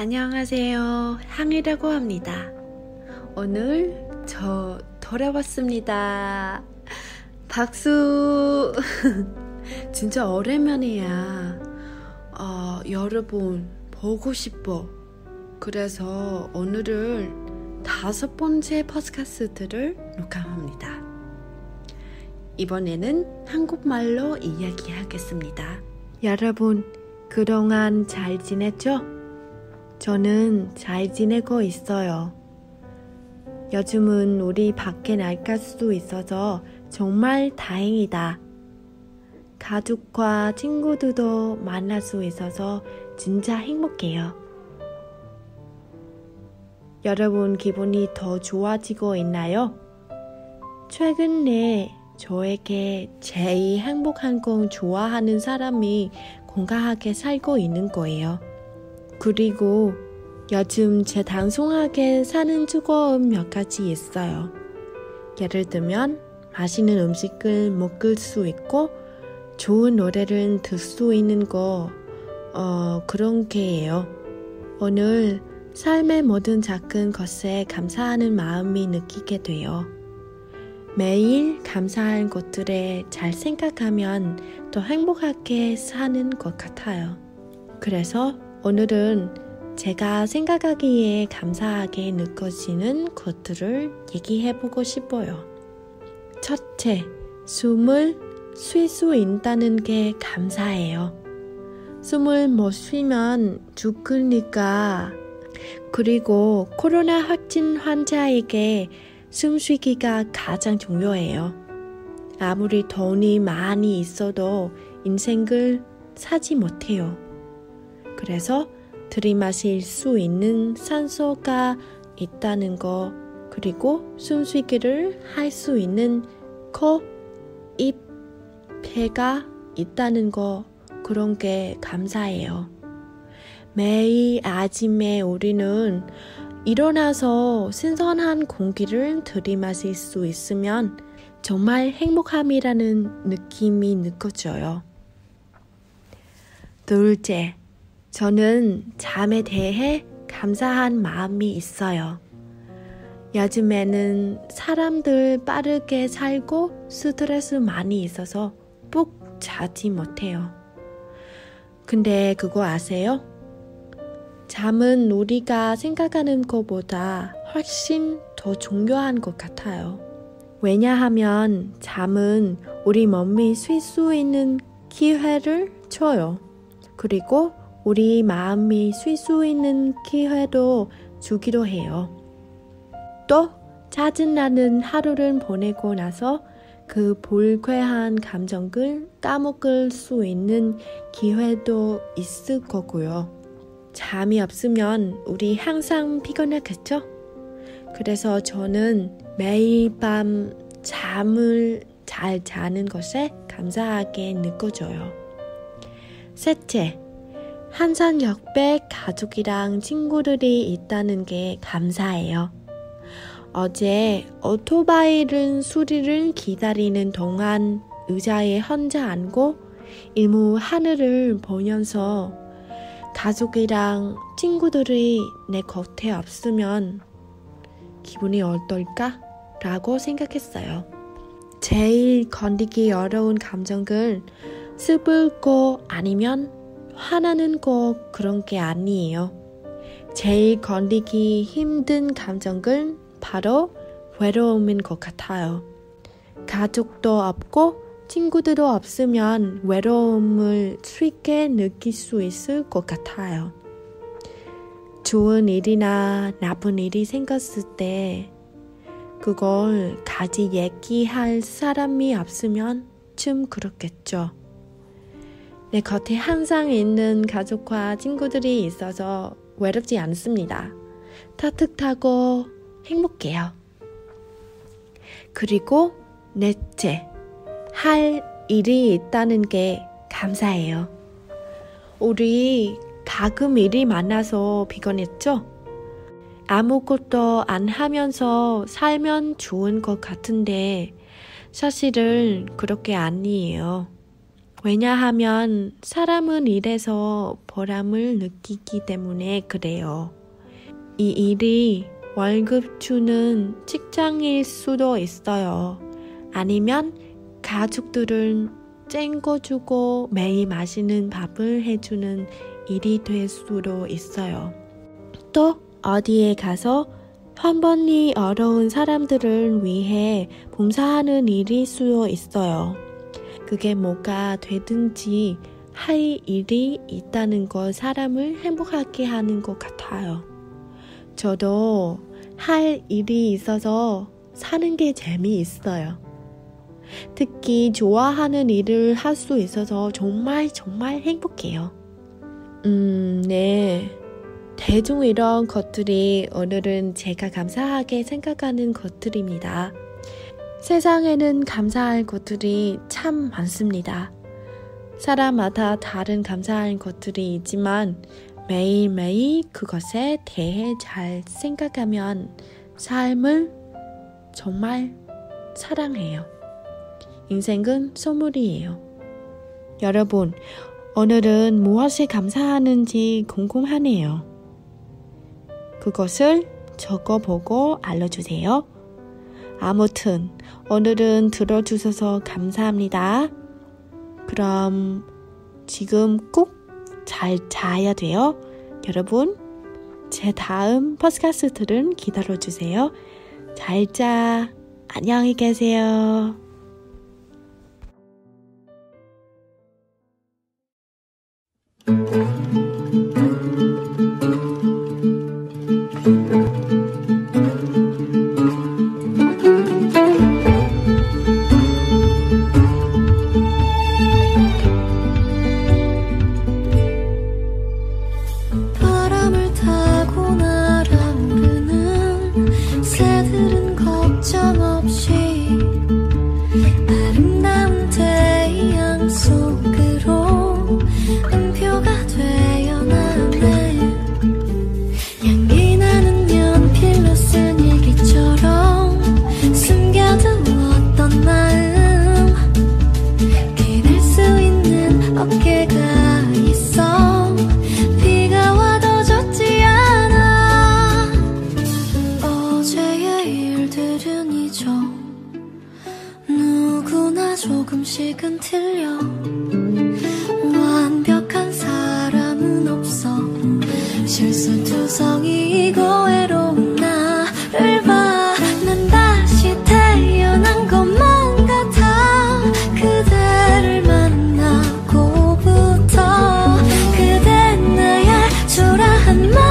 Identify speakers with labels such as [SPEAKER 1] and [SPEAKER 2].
[SPEAKER 1] 안녕하세요. 항이라고 합니다. 오늘 저 돌아왔습니다. 박수! 진짜 오랜만이야. 어, 여러분, 보고 싶어. 그래서 오늘은 다섯 번째 팟캐스트를 녹음합니다. 이번에는 한국말로 이야기하겠습니다. 여러분, 그동안 잘 지냈죠? 저는 잘 지내고 있어요. 요즘은 우리 밖에 나갈 수도 있어서 정말 다행이다. 가족과 친구들도 만날 수 있어서 진짜 행복해요. 여러분 기분이 더 좋아지고 있나요? 최근에 저에게 제일 행복한 건 좋아하는 사람이 건강하게 살고 있는 거예요. 그리고 요즘 제 단순하게 사는 즐거움 몇 가지 있어요. 예를 들면 맛있는 음식을 먹을 수 있고 좋은 노래를 들 수 있는 거 어, 그런 게예요. 오늘 삶의 모든 작은 것에 감사하는 마음이 느끼게 돼요. 매일 감사할 것들에 잘 생각하면 더 행복하게 사는 것 같아요. 그래서 오늘은 제가 생각하기에 감사하게 느껴지는 것들을 얘기해 보고 싶어요. 첫째, 숨을 쉴 수 있다는 게 감사해요. 숨을 못 쉬면 죽으니까. 그리고 코로나 확진 환자에게 숨쉬기가 가장 중요해요. 아무리 돈이 많이 있어도 인생을 사지 못해요. 그래서 들이마실 수 있는 산소가 있다는 거, 그리고 숨쉬기를 할 수 있는 코, 입, 폐가 있다는 거, 그런 게 감사해요. 매일 아침에 우리는 일어나서 신선한 공기를 들이마실 수 있으면 정말 행복함이라는 느낌이 느껴져요. 둘째, 저는 잠에 대해 감사한 마음이 있어요. 요즘에는 사람들 빠르게 살고 스트레스 많이 있어서 푹 자지 못해요. 근데 그거 아세요? 잠은 우리가 생각하는 것보다 훨씬 더 중요한 것 같아요. 왜냐하면 잠은 우리 몸이 쉴 수 있는 기회를 줘요. 그리고 우리 마음이 쉴 수 있는 기회도 주기도 해요. 또 짜증나는 하루를 보내고 나서 그 불쾌한 감정을 까먹을 수 있는 기회도 있을 거고요. 잠이 없으면 우리 항상 피곤하겠죠? 그래서 저는 매일 밤 잠을 잘 자는 것에 감사하게 느껴져요. 셋째, 한산 역배 가족이랑 친구들이 있다는 게 감사해요. 어제 오토바이를 수리를 기다리는 동안 의자에 혼자 앉고 일무 하늘을 보면서 가족이랑 친구들이 내 곁에 없으면 기분이 어떨까? 라고 생각했어요. 제일 건디기 어려운 감정을 슬플고 아니면 화나는 거 그런 게 아니에요. 제일 건리기 힘든 감정은 바로 외로움인 것 같아요. 가족도 없고 친구들도 없으면 외로움을 쉽게 느낄 수 있을 것 같아요. 좋은 일이나 나쁜 일이 생겼을 때 그걸 같이 얘기할 사람이 없으면 좀 그렇겠죠. 내 곁에 항상 있는 가족과 친구들이 있어서 외롭지 않습니다. 따뜻하고 행복해요. 그리고 넷째, 할 일이 있다는 게 감사해요. 우리 가끔 일이 많아서 피곤했죠? 아무것도 안 하면서 살면 좋은 것 같은데 사실은 그렇게 아니에요. 왜냐하면 사람은 일에서 보람을 느끼기 때문에 그래요. 이 일이 월급 주는 직장일 수도 있어요. 아니면 가족들은 쨍거 주고 매일 맛있는 밥을 해주는 일이 될 수도 있어요. 또 어디에 가서 한번이 어려운 사람들을 위해 봉사하는 일일 수도 있어요. 그게 뭐가 되든지 할 일이 있다는 것 사람을 행복하게 하는 것 같아요. 저도 할 일이 있어서 사는 게 재미있어요. 특히 좋아하는 일을 할 수 있어서 정말 정말 행복해요. 음, 네. 대중 이런 것들이 오늘은 제가 감사하게 생각하는 것들입니다. 세상에는 감사할 것들이 참 많습니다. 사람마다 다른 감사할 것들이 있지만 매일매일 그것에 대해 잘 생각하면 삶을 정말 사랑해요. 인생은 선물이에요. 여러분, 오늘은 무엇에 감사하는지 궁금하네요. 그것을 적어보고 알려주세요. 아무튼 오늘은 들어주셔서 감사합니다. 그럼 지금 꼭 잘 자야 돼요. 여러분, 제 다음 퍼스카스트를 기다려주세요. 잘 자. 안녕히 계세요. 실수투성이고
[SPEAKER 2] 외로운 나를 봐 난 다시 태어난 것만 같아. 그대를 만나고부터 그대 나야 초라한 말.